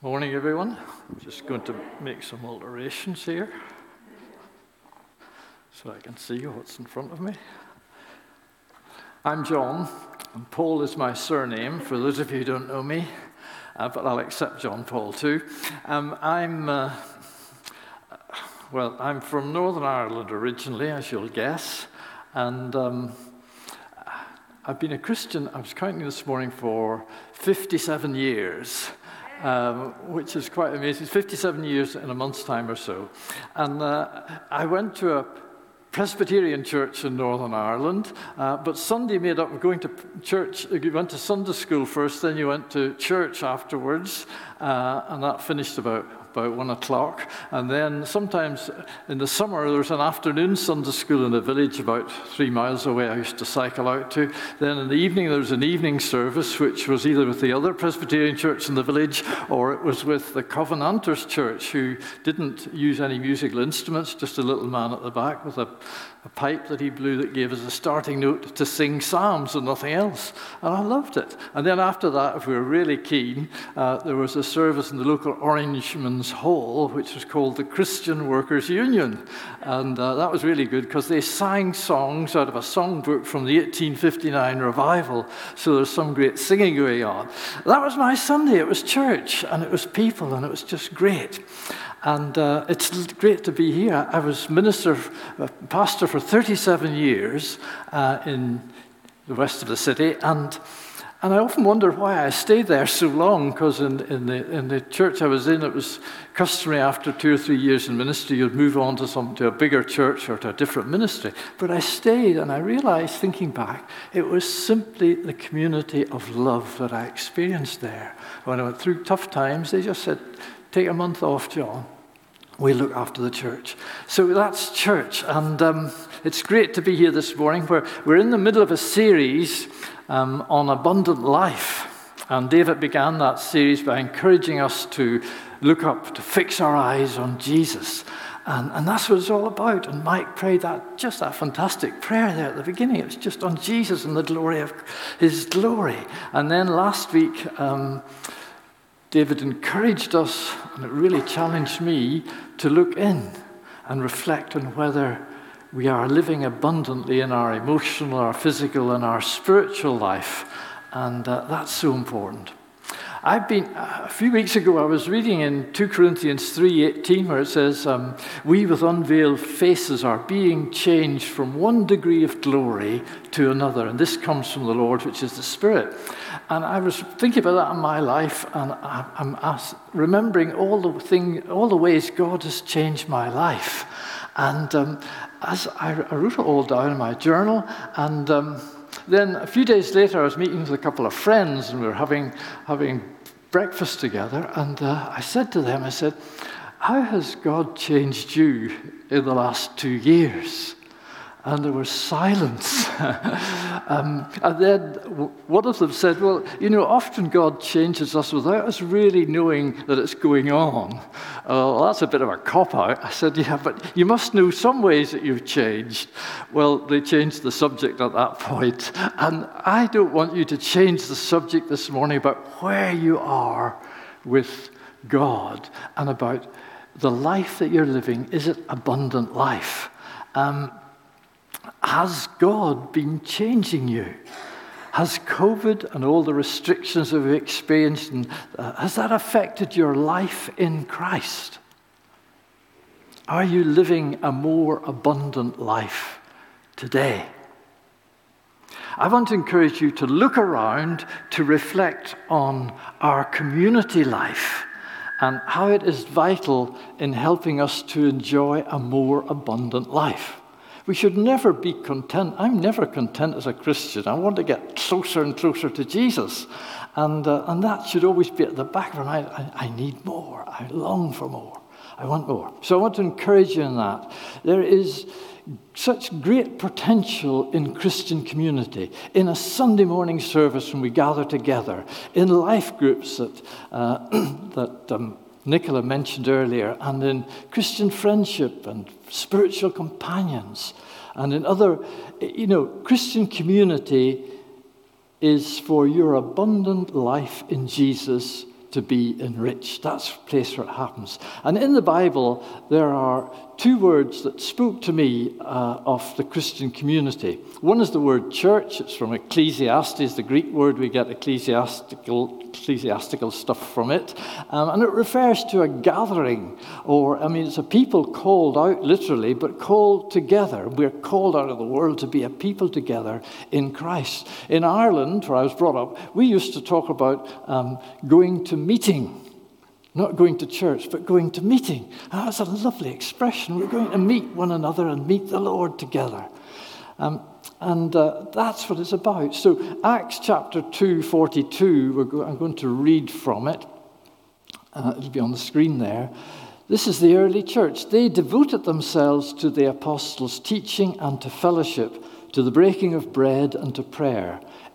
Morning, everyone. I'm just going to make some alterations here so I can see what's in front of me. I'm John, and Paul is my surname, for those of you who don't know me, uh, but I'll accept John Paul too. Um, I'm, uh, well, I'm from Northern Ireland originally, as you'll guess, and um, I've been a Christian, I was counting this morning, for 57 years um, which is quite amazing. 57 years in a month's time or so. And uh, I went to a Presbyterian church in Northern Ireland, uh, but Sunday made up going to church. You went to Sunday school first, then you went to church afterwards, uh, and that finished about about one o'clock. And then sometimes in the summer, there was an afternoon Sunday school in a village about three miles away I used to cycle out to. Then in the evening, there was an evening service, which was either with the other Presbyterian church in the village or it was with the Covenanters church, who didn't use any musical instruments, just a little man at the back with a a pipe that he blew that gave us a starting note to sing psalms and nothing else. And I loved it. And then after that, if we were really keen, uh, there was a service in the local Orangeman's Hall, which was called the Christian Workers Union. And uh, that was really good because they sang songs out of a songbook from the 1859 revival. So there's some great singing going on. That was my Sunday. It was church and it was people and it was just great. And uh, it's great to be here. I was minister, uh, pastor for 37 years uh, in the west of the city, and, and I often wonder why I stayed there so long, because in, in, the, in the church I was in, it was customary after two or three years in ministry, you'd move on to, some, to a bigger church or to a different ministry. But I stayed, and I realized, thinking back, it was simply the community of love that I experienced there. When I went through tough times, they just said, Take a month off, John. We look after the church. So that's church. And um, it's great to be here this morning. We're, we're in the middle of a series um, on abundant life. And David began that series by encouraging us to look up, to fix our eyes on Jesus. And, and, that's what it's all about. And Mike prayed that just that fantastic prayer there at the beginning. It was just on Jesus and the glory of his glory. And then last week, um, David encouraged us, and it really challenged me to look in and reflect on whether we are living abundantly in our emotional, our physical, and our spiritual life. And uh, that's so important. I've been a few weeks ago. I was reading in 2 Corinthians 3:18, where it says, um, "We with unveiled faces are being changed from one degree of glory to another, and this comes from the Lord, which is the Spirit." And I was thinking about that in my life, and I'm remembering all the thing, all the ways God has changed my life. And um, as I, I, wrote it all down in my journal, and um, then a few days later, I was meeting with a couple of friends, and we were having having breakfast together. And uh, I said to them, I said, "How has God changed you in the last two years?" And there was silence. um, and then one of them said, Well, you know, often God changes us without us really knowing that it's going on. Uh, well, that's a bit of a cop out. I said, Yeah, but you must know some ways that you've changed. Well, they changed the subject at that point. And I don't want you to change the subject this morning about where you are with God and about the life that you're living. Is it abundant life? Um, has God been changing you? Has COVID and all the restrictions that we've experienced, and, uh, has that affected your life in Christ? Are you living a more abundant life today? I want to encourage you to look around to reflect on our community life and how it is vital in helping us to enjoy a more abundant life. We should never be content. I'm never content as a Christian. I want to get closer and closer to Jesus. And, uh, and that should always be at the back of my mind. I, I need more. I long for more. I want more. So I want to encourage you in that. There is such great potential in Christian community, in a Sunday morning service when we gather together, in life groups that, uh, that um, Nicola mentioned earlier, and in Christian friendship and spiritual companions, and in other, you know, Christian community is for your abundant life in Jesus to be enriched. That's the place where it happens. And in the Bible, there are two words that spoke to me uh, of the Christian community. One is the word church. It's from Ecclesiastes, the Greek word. We get ecclesiastical, ecclesiastical stuff from it. Um, and it refers to a gathering, or, I mean, it's a people called out literally, but called together. We're called out of the world to be a people together in Christ. In Ireland, where I was brought up, we used to talk about um, going to meeting. Not going to church, but going to meeting. Oh, that's a lovely expression. We're going to meet one another and meet the Lord together. Um, and uh, that's what it's about. So, Acts chapter 2, 42, go- I'm going to read from it. Uh, it'll be on the screen there. This is the early church. They devoted themselves to the apostles' teaching and to fellowship, to the breaking of bread and to prayer.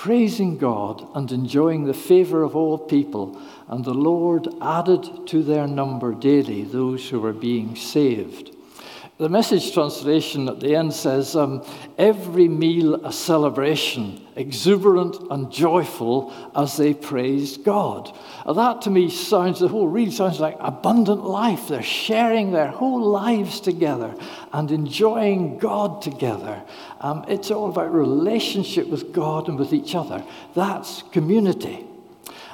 praising God and enjoying the favor of all people, and the Lord added to their number daily those who were being saved. The message translation at the end says, um, Every meal a celebration, exuberant and joyful as they praised God. Now that to me sounds, the whole read sounds like abundant life. They're sharing their whole lives together and enjoying God together. Um, it's all about relationship with God and with each other. That's community.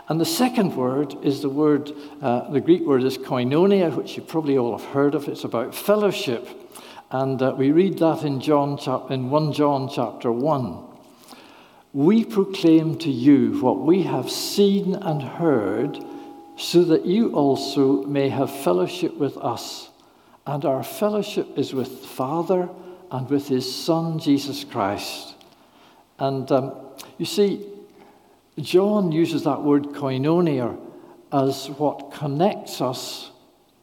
And the second word is the word, uh, the Greek word is koinonia, which you probably all have heard of. It's about fellowship. And uh, we read that in, John, chap- in 1 John chapter 1. We proclaim to you what we have seen and heard, so that you also may have fellowship with us. And our fellowship is with the Father and with his Son, Jesus Christ. And um, you see, John uses that word koinonia as what connects us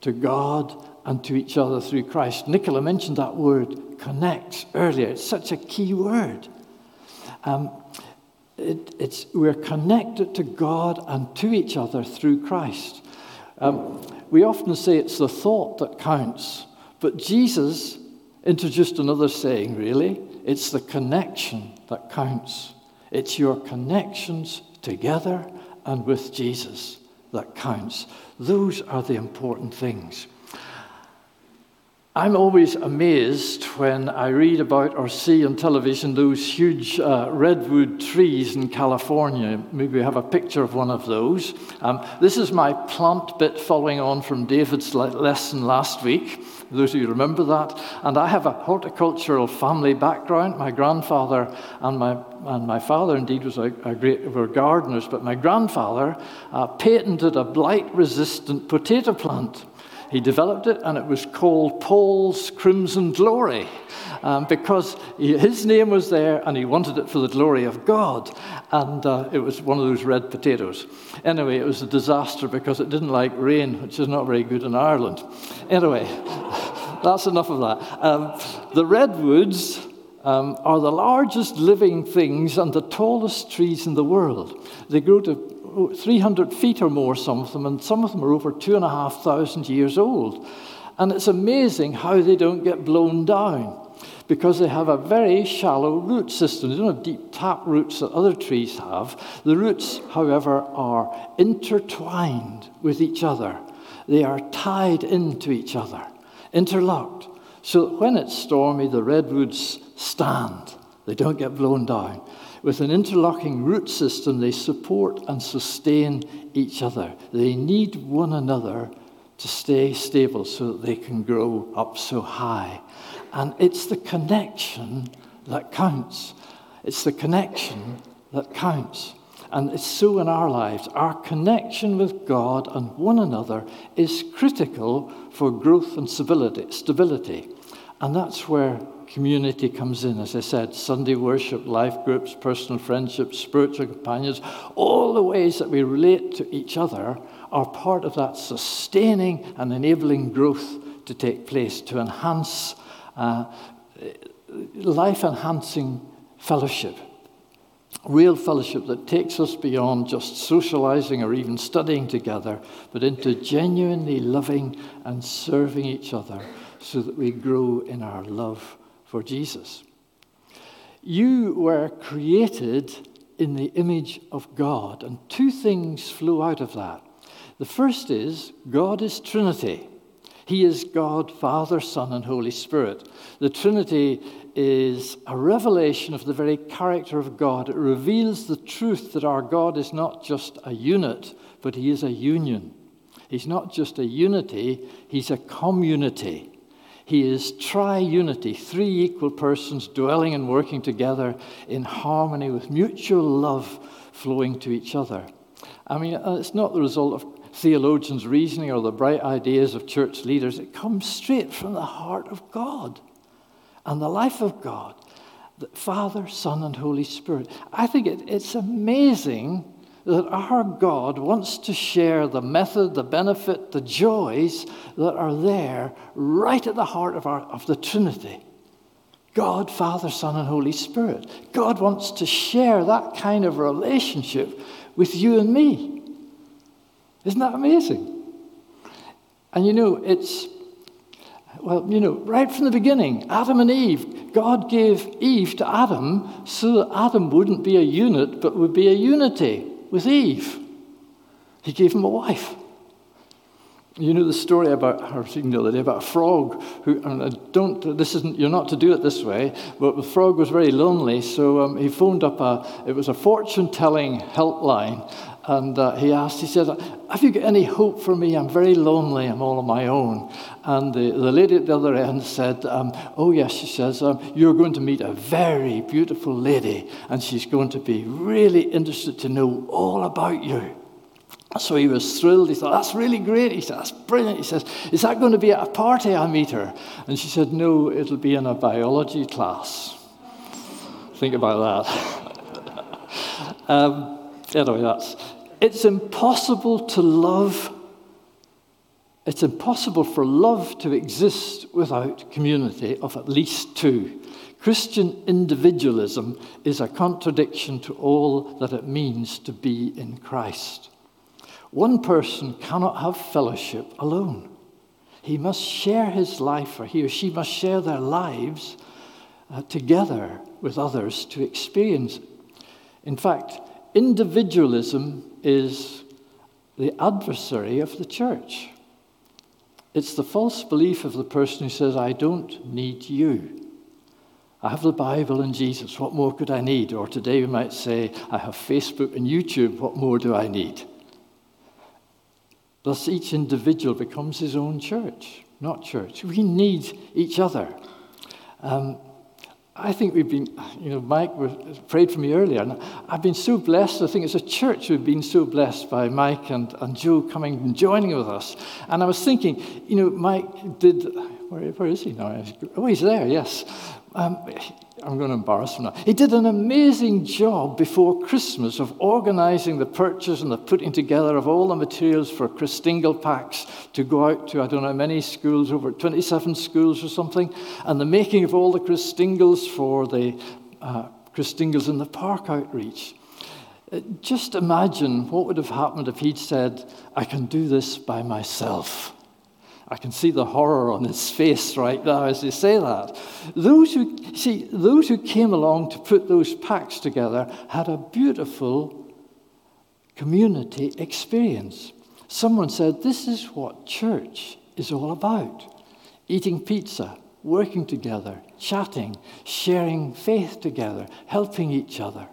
to God and to each other through Christ. Nicola mentioned that word connect earlier. It's such a key word. Um, it, it's, we're connected to God and to each other through Christ. Um, we often say it's the thought that counts, but Jesus introduced another saying, really. It's the connection that counts. It's your connections together and with Jesus that counts. Those are the important things. I'm always amazed when I read about or see on television those huge uh, redwood trees in California. Maybe we have a picture of one of those. Um, this is my plant bit following on from David's lesson last week. Those of you remember that. And I have a horticultural family background. My grandfather and my, and my father, indeed, was a, a great, were gardeners, but my grandfather uh, patented a blight resistant potato plant. He developed it, and it was called Paul's Crimson Glory um, because he, his name was there and he wanted it for the glory of God. And uh, it was one of those red potatoes. Anyway, it was a disaster because it didn't like rain, which is not very good in Ireland. Anyway, that's enough of that. Um, the redwoods. Um, are the largest living things and the tallest trees in the world. They grow to 300 feet or more, some of them, and some of them are over 2,500 years old. And it's amazing how they don't get blown down because they have a very shallow root system. They don't have deep tap roots that other trees have. The roots, however, are intertwined with each other, they are tied into each other, interlocked. So that when it's stormy, the redwoods stand, they don't get blown down. With an interlocking root system, they support and sustain each other. They need one another to stay stable so that they can grow up so high. And it's the connection that counts. It's the connection that counts. And it's so in our lives. Our connection with God and one another is critical for growth and stability. stability. And that's where community comes in. As I said, Sunday worship, life groups, personal friendships, spiritual companions, all the ways that we relate to each other are part of that sustaining and enabling growth to take place to enhance uh, life enhancing fellowship. Real fellowship that takes us beyond just socializing or even studying together, but into genuinely loving and serving each other so that we grow in our love for Jesus. You were created in the image of God, and two things flow out of that. The first is God is Trinity. He is God, Father, Son, and Holy Spirit. The Trinity is a revelation of the very character of God. It reveals the truth that our God is not just a unit, but He is a union. He's not just a unity, He's a community. He is triunity, three equal persons dwelling and working together in harmony with mutual love flowing to each other. I mean, uh, it's not the result of theologians' reasoning or the bright ideas of church leaders. It comes straight from the heart of God and the life of God. The Father, Son, and Holy Spirit. I think it, it's amazing that our God wants to share the method, the benefit, the joys that are there right at the heart of, our, of the Trinity. God, Father, Son, and Holy Spirit. God wants to share that kind of relationship with you and me. Isn't that amazing? And you know, it's, well, you know, right from the beginning, Adam and Eve, God gave Eve to Adam so that Adam wouldn't be a unit, but would be a unity with Eve. He gave him a wife. You know the story about, I was reading the other day about a frog who, and I don't, this isn't, you're not to do it this way, but the frog was very lonely, so um, he phoned up a, it was a fortune telling helpline, and uh, he asked, he said, Have you got any hope for me? I'm very lonely. I'm all on my own. And the, the lady at the other end said, um, Oh, yes, she says, um, You're going to meet a very beautiful lady, and she's going to be really interested to know all about you. So he was thrilled. He thought, That's really great. He said, That's brilliant. He says, Is that going to be at a party I meet her? And she said, No, it'll be in a biology class. Think about that. um, anyway, that's. It's impossible to love. It's impossible for love to exist without community of at least two. Christian individualism is a contradiction to all that it means to be in Christ. One person cannot have fellowship alone. He must share his life, or he or she must share their lives uh, together with others to experience it. In fact, individualism is the adversary of the church. It's the false belief of the person who says, I don't need you. I have the Bible and Jesus. What more could I need? Or today we might say, I have Facebook and YouTube. What more do I need? Thus, each individual becomes his own church, not church. We need each other. Um, I think we've been, you know, Mike prayed for me earlier, and I've been so blessed. I think as a church we've been so blessed by Mike and, and Joe coming and joining with us. And I was thinking, you know, Mike did, where, where is he now? Oh, he's there, yes. Um, I'm going to embarrass him now. He did an amazing job before Christmas of organizing the purchase and the putting together of all the materials for Christingle packs to go out to, I don't know many schools, over 27 schools or something, and the making of all the Christingles for the uh, Christingles in the park outreach. Uh, just imagine what would have happened if he'd said, I can do this by myself. I can see the horror on his face right now as they say that. Those who, see, those who came along to put those packs together had a beautiful community experience. Someone said, This is what church is all about eating pizza, working together, chatting, sharing faith together, helping each other.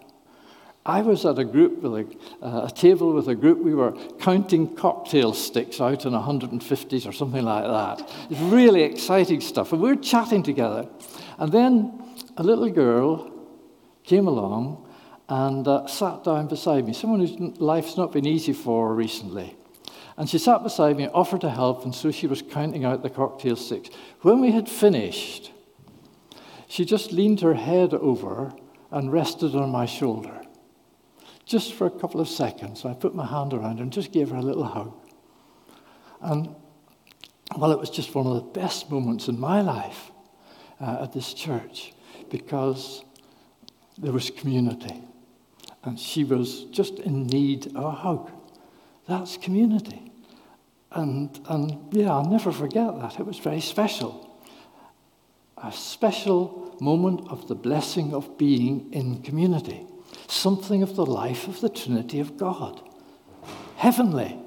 I was at a group with a, uh, a, table with a group. We were counting cocktail sticks out in 150s or something like that. It's really exciting stuff. And we were chatting together. And then a little girl came along and uh, sat down beside me, someone whose life's not been easy for recently. And she sat beside me, offered to help, and so she was counting out the cocktail sticks. When we had finished, she just leaned her head over and rested on my shoulder just for a couple of seconds. I put my hand around her and just gave her a little hug. And well, it was just one of the best moments in my life uh, at this church because there was community. And she was just in need of a hug. That's community. And, and yeah, I'll never forget that. It was very special. A special moment of the blessing of being in community. Something of the life of the Trinity of God. Heavenly.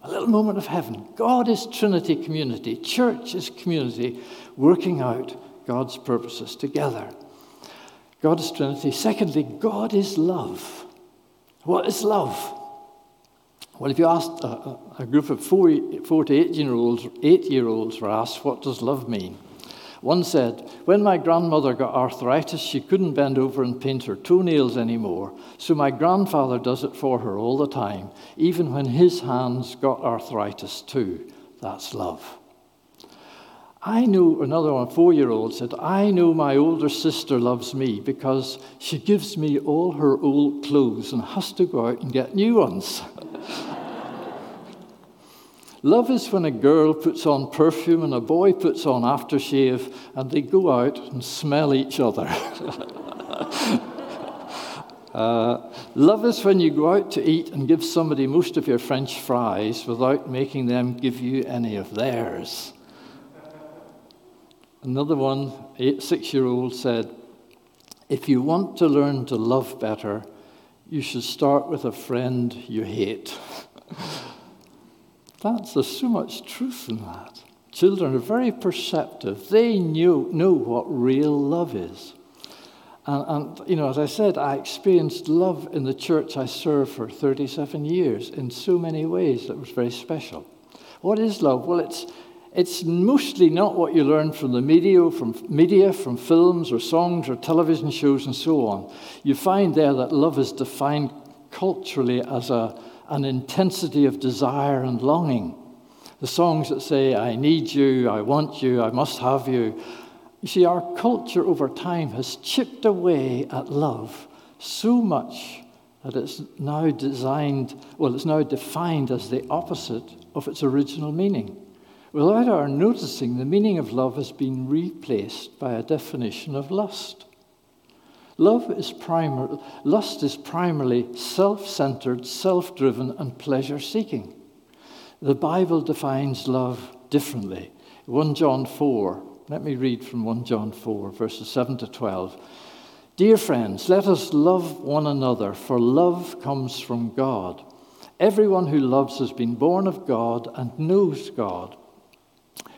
A little moment of heaven. God is Trinity community. Church is community working out God's purposes together. God is Trinity. Secondly, God is love. What is love? Well, if you asked a, a group of four, four to eight year olds, eight year olds were asked, what does love mean? One said, When my grandmother got arthritis, she couldn't bend over and paint her toenails anymore, so my grandfather does it for her all the time, even when his hands got arthritis too. That's love. I know, another one, four year old said, I know my older sister loves me because she gives me all her old clothes and has to go out and get new ones. Love is when a girl puts on perfume and a boy puts on aftershave and they go out and smell each other. uh, love is when you go out to eat and give somebody most of your French fries without making them give you any of theirs. Another one, eight, six year old, said, If you want to learn to love better, you should start with a friend you hate. That's, there's so much truth in that. Children are very perceptive. They knew, know what real love is. And, and, you know, as I said, I experienced love in the church I served for 37 years in so many ways that was very special. What is love? Well, it's, it's mostly not what you learn from the media, from media, from films or songs or television shows and so on. You find there that love is defined culturally as a, an intensity of desire and longing. The songs that say, I need you, I want you, I must have you. You see, our culture over time has chipped away at love so much that it's now designed, well, it's now defined as the opposite of its original meaning. Without our noticing, the meaning of love has been replaced by a definition of lust. Love is primar- lust is primarily self centered, self driven, and pleasure seeking. The Bible defines love differently. 1 John 4, let me read from 1 John 4, verses 7 to 12. Dear friends, let us love one another, for love comes from God. Everyone who loves has been born of God and knows God.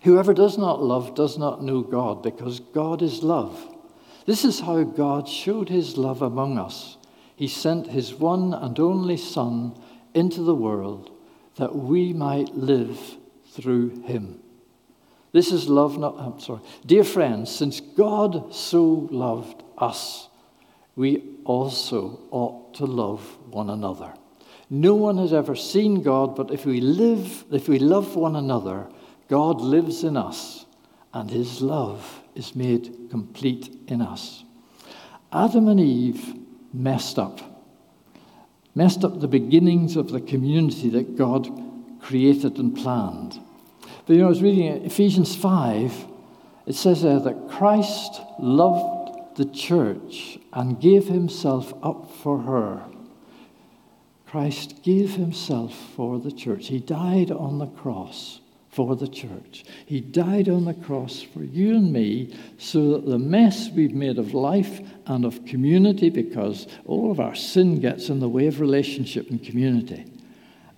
Whoever does not love does not know God, because God is love. This is how God showed his love among us. He sent his one and only Son into the world that we might live through him. This is love, not, I'm sorry. Dear friends, since God so loved us, we also ought to love one another. No one has ever seen God, but if we live, if we love one another, God lives in us, and his love is made complete in us. Adam and Eve messed up, messed up the beginnings of the community that God created and planned. But you know, I was reading Ephesians 5, it says there that Christ loved the church and gave himself up for her. Christ gave himself for the church. He died on the cross for the church. He died on the cross for you and me so that the mess we've made of life and of community, because all of our sin gets in the way of relationship and community.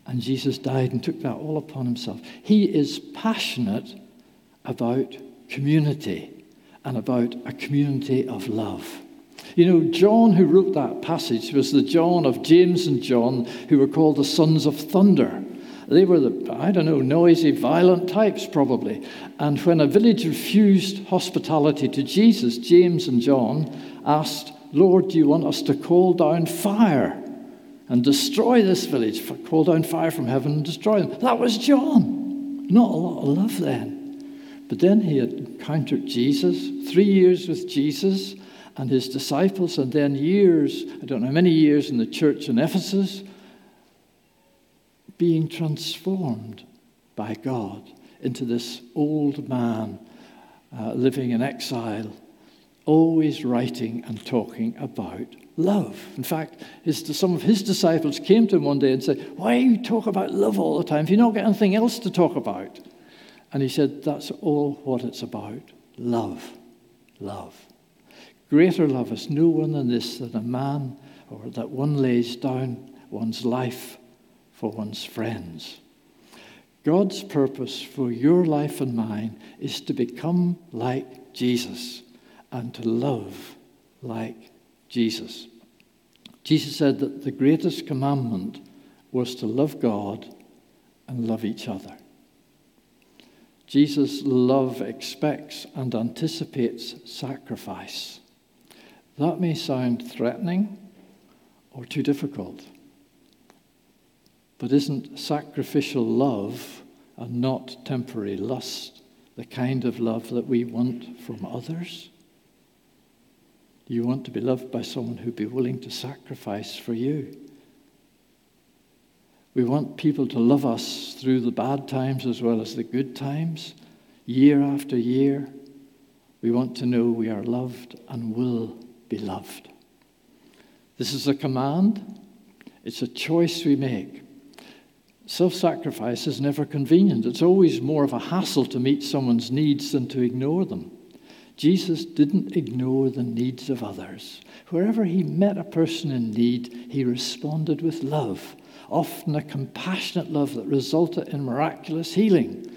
And Jesus died and took that all upon himself. He is passionate about community and about a community of love. You know, John, who wrote that passage, was the John of James and John, who were called the sons of thunder. They were the, I don't know, noisy, violent types, probably. And when a village refused hospitality to Jesus, James and John asked, Lord, do you want us to call down fire and destroy this village? Call down fire from heaven and destroy them. That was John. Not a lot of love then. But then he had encountered Jesus, three years with Jesus and his disciples, and then years, I don't know many years in the church in Ephesus being transformed by God into this old man uh, living in exile, always writing and talking about love. In fact, his, some of his disciples came to him one day and said, Why do you talk about love all the time if you don't get anything else to talk about? And he said, That's all what it's about love. Love. Greater love is no one than this, that a man or that one lays down one's life for one's friends. God's purpose for your life and mine is to become like Jesus and to love like Jesus. Jesus said that the greatest commandment was to love God and love each other. Jesus' love expects and anticipates sacrifice. That may sound threatening or too difficult. But isn't sacrificial love and not temporary lust the kind of love that we want from others? You want to be loved by someone who'd be willing to sacrifice for you? We want people to love us through the bad times as well as the good times, year after year. We want to know we are loved and will be loved. This is a command, it's a choice we make. Self sacrifice is never convenient. It's always more of a hassle to meet someone's needs than to ignore them. Jesus didn't ignore the needs of others. Wherever he met a person in need, he responded with love, often a compassionate love that resulted in miraculous healing.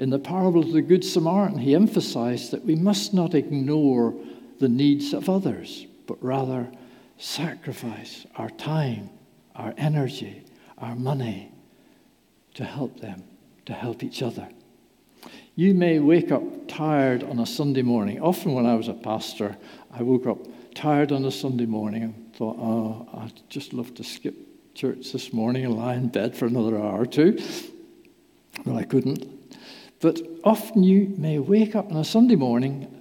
In the parable of the Good Samaritan, he emphasized that we must not ignore the needs of others, but rather sacrifice our time, our energy, our money to help them, to help each other. You may wake up tired on a Sunday morning. Often, when I was a pastor, I woke up tired on a Sunday morning and thought, oh, I'd just love to skip church this morning and lie in bed for another hour or two. Well, I couldn't. But often you may wake up on a Sunday morning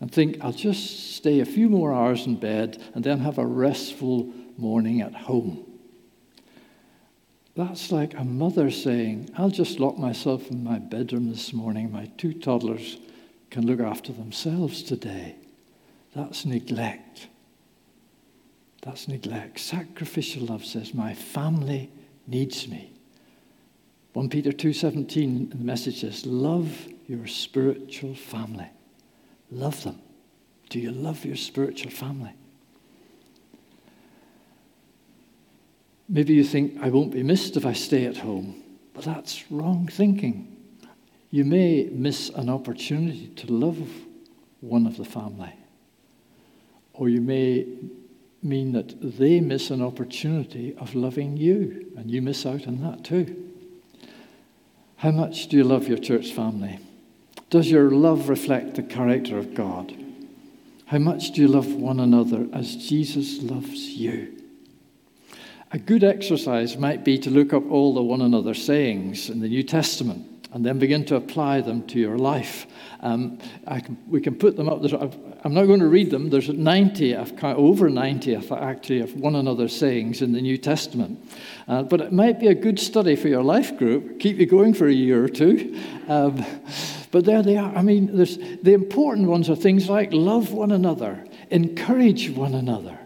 and think, I'll just stay a few more hours in bed and then have a restful morning at home. That's like a mother saying, I'll just lock myself in my bedroom this morning. My two toddlers can look after themselves today. That's neglect. That's neglect. Sacrificial love says, My family needs me. 1 Peter 2:17 the message says, Love your spiritual family. Love them. Do you love your spiritual family? Maybe you think, I won't be missed if I stay at home. But that's wrong thinking. You may miss an opportunity to love one of the family. Or you may mean that they miss an opportunity of loving you, and you miss out on that too. How much do you love your church family? Does your love reflect the character of God? How much do you love one another as Jesus loves you? A good exercise might be to look up all the one another sayings in the New Testament and then begin to apply them to your life. Um, can, we can put them up. There's, I'm not going to read them. There's 90, over 90 actually, of one another sayings in the New Testament. Uh, but it might be a good study for your life group, keep you going for a year or two. Um, but there they are. I mean, the important ones are things like love one another, encourage one another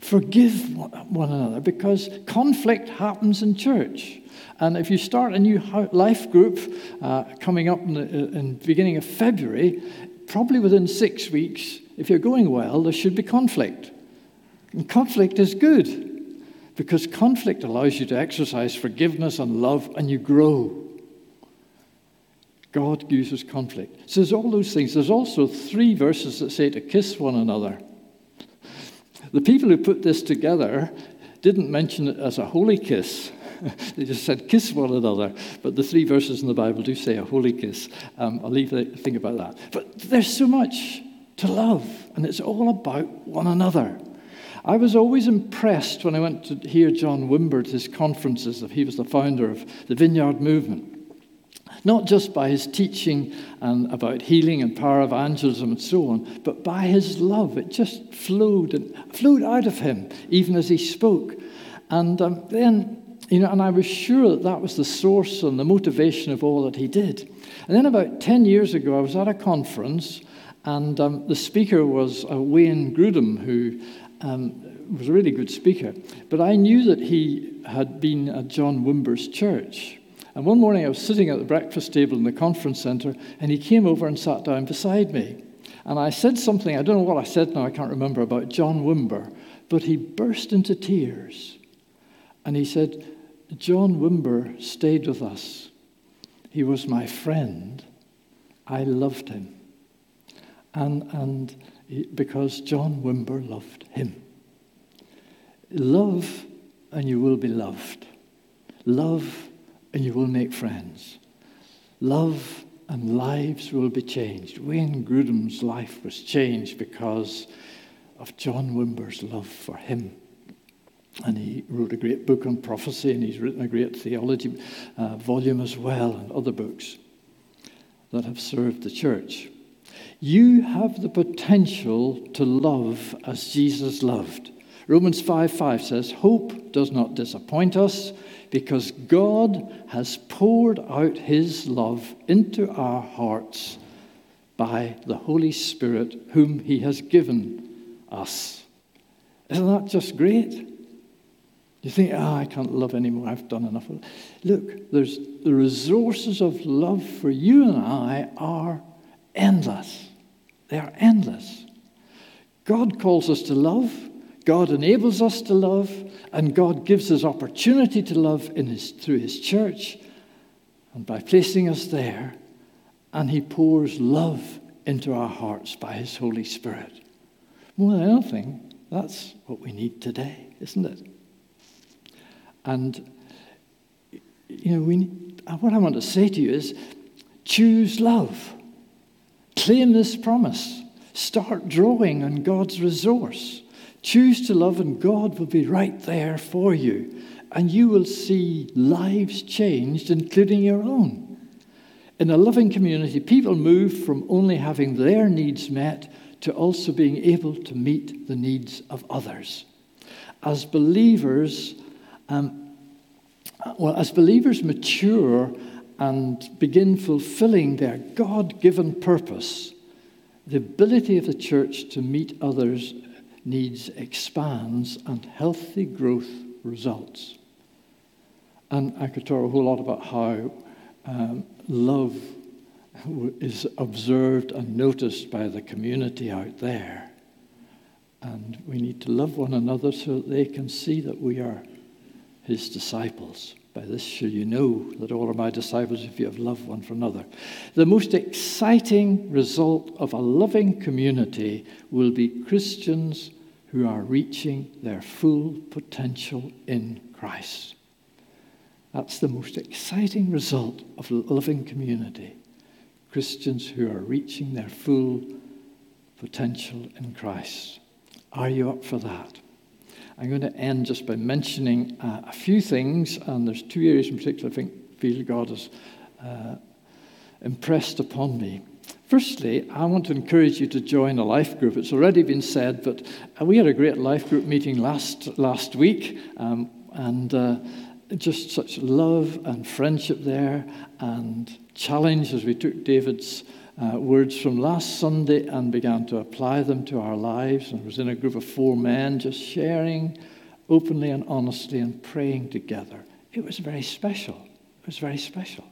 Forgive one another because conflict happens in church. And if you start a new life group uh, coming up in the, in beginning of February, probably within six weeks, if you're going well, there should be conflict. And conflict is good because conflict allows you to exercise forgiveness and love and you grow. God uses conflict. So there's all those things. There's also three verses that say to kiss one another. The people who put this together didn't mention it as a holy kiss. they just said, kiss one another. But the three verses in the Bible do say a holy kiss. Um, I'll leave the thing about that. But there's so much to love, and it's all about one another. I was always impressed when I went to hear John Wimber at his conferences. He was the founder of the Vineyard Movement not just by his teaching and about healing and power evangelism and so on, but by his love. It just flowed and flowed out of him, even as he spoke. And um, then you know, and I was sure that that was the source and the motivation of all that he did. And then about 10 years ago, I was at a conference, and um, the speaker was uh, Wayne Grudem, who um, was a really good speaker. But I knew that he had been at John Wimber's church. And one morning I was sitting at the breakfast table in the conference center, and he came over and sat down beside me. And I said something, I don't know what I said now, I can't remember, about John Wimber, but he burst into tears. And he said, John Wimber stayed with us. He was my friend. I loved him. And, and because John Wimber loved him. Love, and you will be loved. Love, and you will make friends. Love, and lives will be changed. Wayne Grudem's life was changed because of John Wimber's love for him. And he wrote a great book on prophecy, and he's written a great theology uh, volume as well, and other books that have served the church. You have the potential to love as Jesus loved. Romans 5 5 says, Hope does not disappoint us because God has poured out his love into our hearts by the Holy Spirit, whom he has given us. Isn't that just great? You think, oh, I can't love anymore, I've done enough. Look, there's, the resources of love for you and I are endless. They are endless. God calls us to love. God enables us to love, and God gives us opportunity to love his, through His church and by placing us there, and He pours love into our hearts by His Holy Spirit. More than anything, that's what we need today, isn't it? And, you know, we, what I want to say to you is choose love, claim this promise, start drawing on God's resource. Choose to love, and God will be right there for you. And you will see lives changed, including your own. In a loving community, people move from only having their needs met to also being able to meet the needs of others. As believers, um, well, as believers mature and begin fulfilling their God given purpose, the ability of the church to meet others needs expands and healthy growth results. And I could talk a whole lot about how um, love is observed and noticed by the community out there. And we need to love one another so that they can see that we are his disciples. By this shall you know that all are my disciples if you have love one for another. The most exciting result of a loving community will be Christians who are reaching their full potential in Christ. That's the most exciting result of a loving community. Christians who are reaching their full potential in Christ. Are you up for that? I'm going to end just by mentioning uh, a few things, and there's two areas in particular I think feel God has uh, impressed upon me. Firstly, I want to encourage you to join a life group. It's already been said, but uh, we had a great life group meeting last, last week, um, and uh, just such love and friendship there, and challenge as we took David's uh, words from last Sunday and began to apply them to our lives. And was in a group of four men just sharing openly and honestly and praying together. It was very special. It was very special.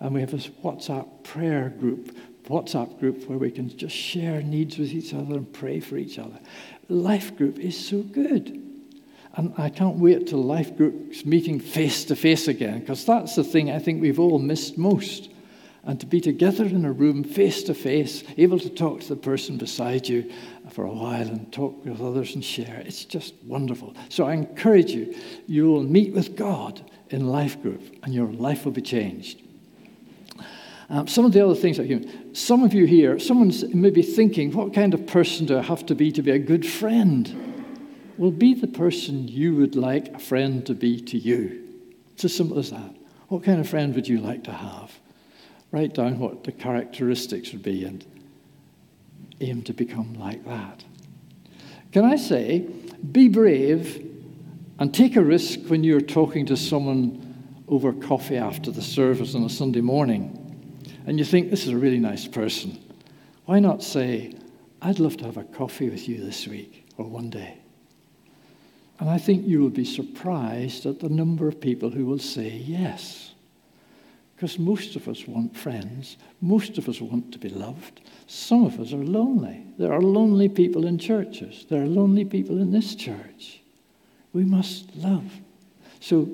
And we have this WhatsApp prayer group, WhatsApp group where we can just share needs with each other and pray for each other. Life group is so good. And I can't wait till life groups meeting face to face again, because that's the thing I think we've all missed most. And to be together in a room face to face, able to talk to the person beside you for a while and talk with others and share, it's just wonderful. So I encourage you, you will meet with God in life group, and your life will be changed. Um, some of the other things that you, some of you here, someone's maybe thinking, what kind of person do I have to be to be a good friend? Well, be the person you would like a friend to be to you. It's as simple as that. What kind of friend would you like to have? Write down what the characteristics would be and aim to become like that. Can I say, be brave And take a risk when you're talking to someone over coffee after the service on a Sunday morning and you think, this is a really nice person. Why not say, I'd love to have a coffee with you this week or one day? And I think you will be surprised at the number of people who will say yes. Because most of us want friends, most of us want to be loved. Some of us are lonely. There are lonely people in churches, there are lonely people in this church. We must love. So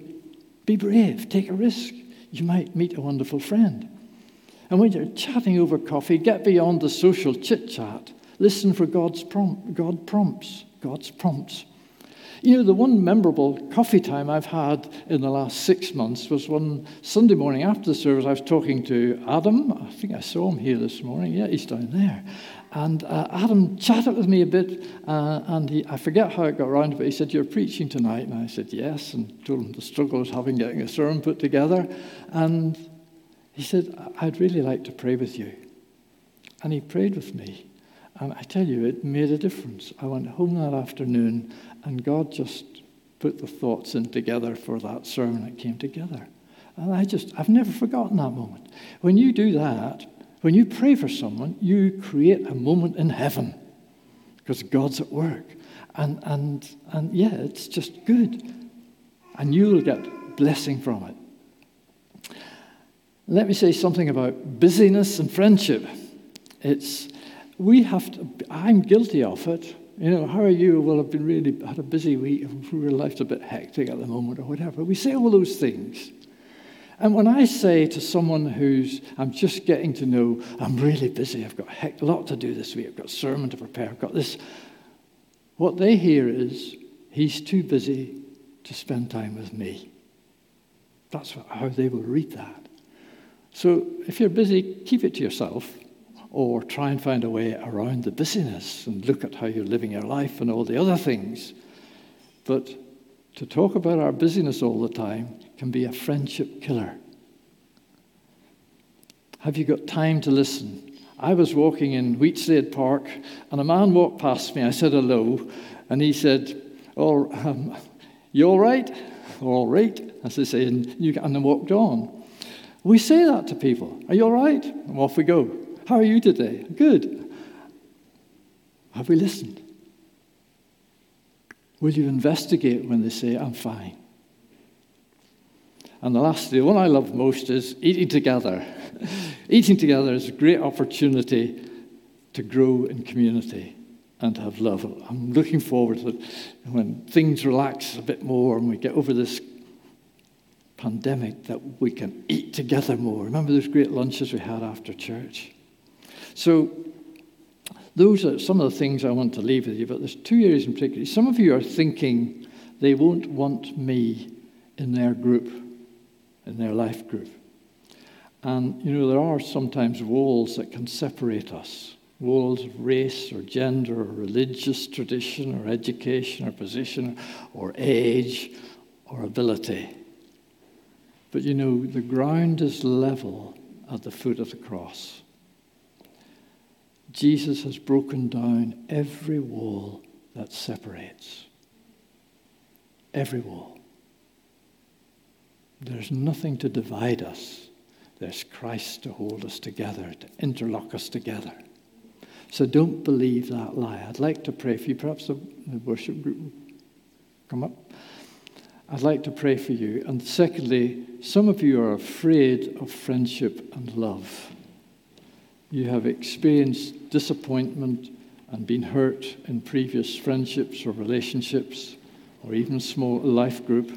be brave, take a risk. You might meet a wonderful friend. And when you're chatting over coffee, get beyond the social chit chat. Listen for God's prompt, God prompts, God's prompts. You know, the one memorable coffee time I've had in the last six months was one Sunday morning after the service. I was talking to Adam. I think I saw him here this morning. Yeah, he's down there. And uh, Adam chatted with me a bit, uh, and he, I forget how it got around, but he said, You're preaching tonight? And I said, Yes, and told him the struggle I was having getting a sermon put together. And he said, I'd really like to pray with you. And he prayed with me. And I tell you, it made a difference. I went home that afternoon, and God just put the thoughts in together for that sermon that came together. And I just, I've never forgotten that moment. When you do that, when you pray for someone, you create a moment in heaven because God's at work. And, and, and yeah, it's just good. And you'll get blessing from it. Let me say something about busyness and friendship. It's, we have to, I'm guilty of it. You know, how are you? Well, I've been really, had a busy week. Real life's a bit hectic at the moment or whatever. We say all those things. And when I say to someone who's, I'm just getting to know, I'm really busy, I've got a heck, lot to do this week, I've got a sermon to prepare, I've got this, what they hear is, he's too busy to spend time with me. That's how they will read that. So if you're busy, keep it to yourself or try and find a way around the busyness and look at how you're living your life and all the other things. But to talk about our busyness all the time can be a friendship killer. Have you got time to listen? I was walking in Wheatslade Park and a man walked past me. I said hello, and he said, Oh, um, you all right? All right, as they say, and, you, and then walked on. We say that to people. Are you all right? And off we go. How are you today? Good. Have we listened? Will you investigate when they say, I'm fine? And the last, the one I love most is eating together. eating together is a great opportunity to grow in community and have love. I'm looking forward to it when things relax a bit more and we get over this pandemic that we can eat together more. Remember those great lunches we had after church? So those are some of the things I want to leave with you, but there's two areas in particular. Some of you are thinking they won't want me in their group, in their life group. And, you know, there are sometimes walls that can separate us walls of race or gender or religious tradition or education or position or age or ability. But, you know, the ground is level at the foot of the cross. Jesus has broken down every wall that separates. Every wall. There's nothing to divide us. There's Christ to hold us together, to interlock us together. So don't believe that lie. I'd like to pray for you. Perhaps the, worship group come up. I'd like to pray for you. And secondly, some of you are afraid of friendship and love you have experienced disappointment and been hurt in previous friendships or relationships or even small life group,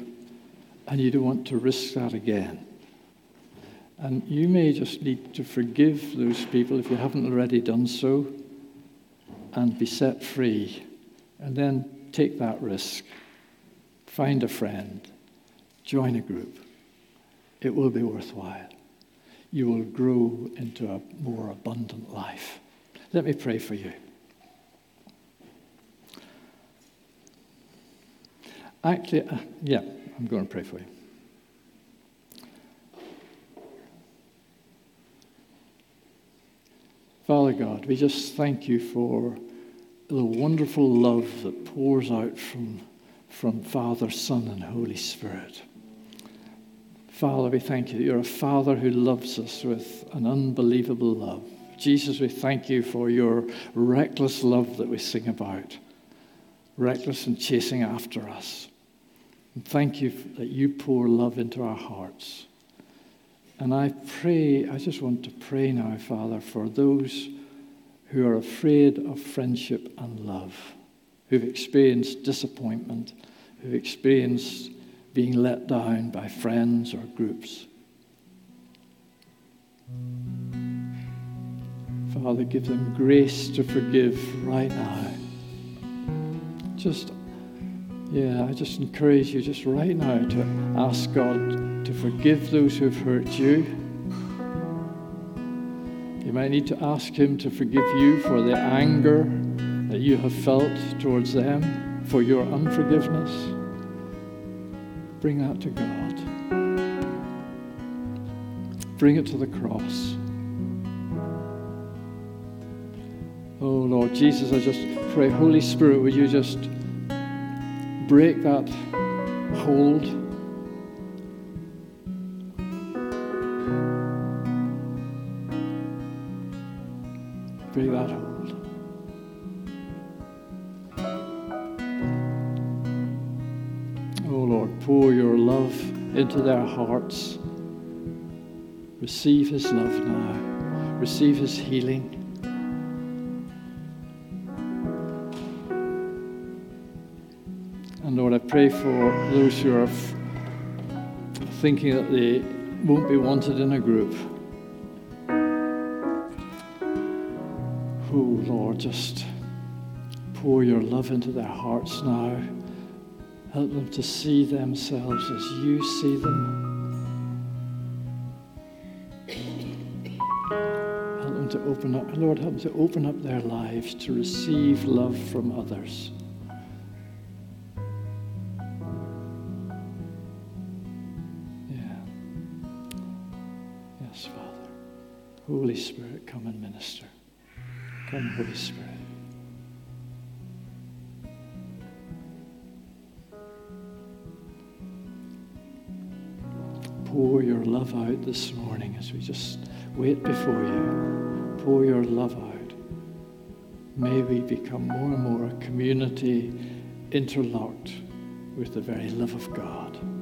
and you don't want to risk that again. And you may just need to forgive those people if you haven't already done so and be set free. And then take that risk. Find a friend. Join a group. It will be worthwhile you will grow into a more abundant life. Let me pray for you. Actually, uh, yeah, I'm going to pray for you. Father God, we just thank you for the wonderful love that pours out from, from Father, Son, and Holy Spirit. Father, we thank you. You're a Father who loves us with an unbelievable love. Jesus, we thank you for your reckless love that we sing about, reckless and chasing after us. And thank you that you pour love into our hearts. And I pray, I just want to pray now, Father, for those who are afraid of friendship and love, who've experienced disappointment, who've experienced being let down by friends or groups. Father, give them grace to forgive right now. Just yeah, I just encourage you just right now to ask God to forgive those who've hurt you. You might need to ask Him to forgive you for the anger that you have felt towards them, for your unforgiveness. Bring that to God. Bring it to the cross. Oh Lord Jesus, I just pray, Holy Spirit, would you just break that hold. Break that hold. Into their hearts. Receive his love now. Receive his healing. And Lord, I pray for those who are f- thinking that they won't be wanted in a group. Oh, Lord, just pour your love into their hearts now. Help them to see themselves as you see them. Help them to open up, Lord, help them to open up their lives to receive love from others. Yeah. Yes, Father. Holy Spirit, come and minister. Come, Holy Spirit. Love out this morning as we just wait before you. Pour your love out. May we become more and more a community interlocked with the very love of God.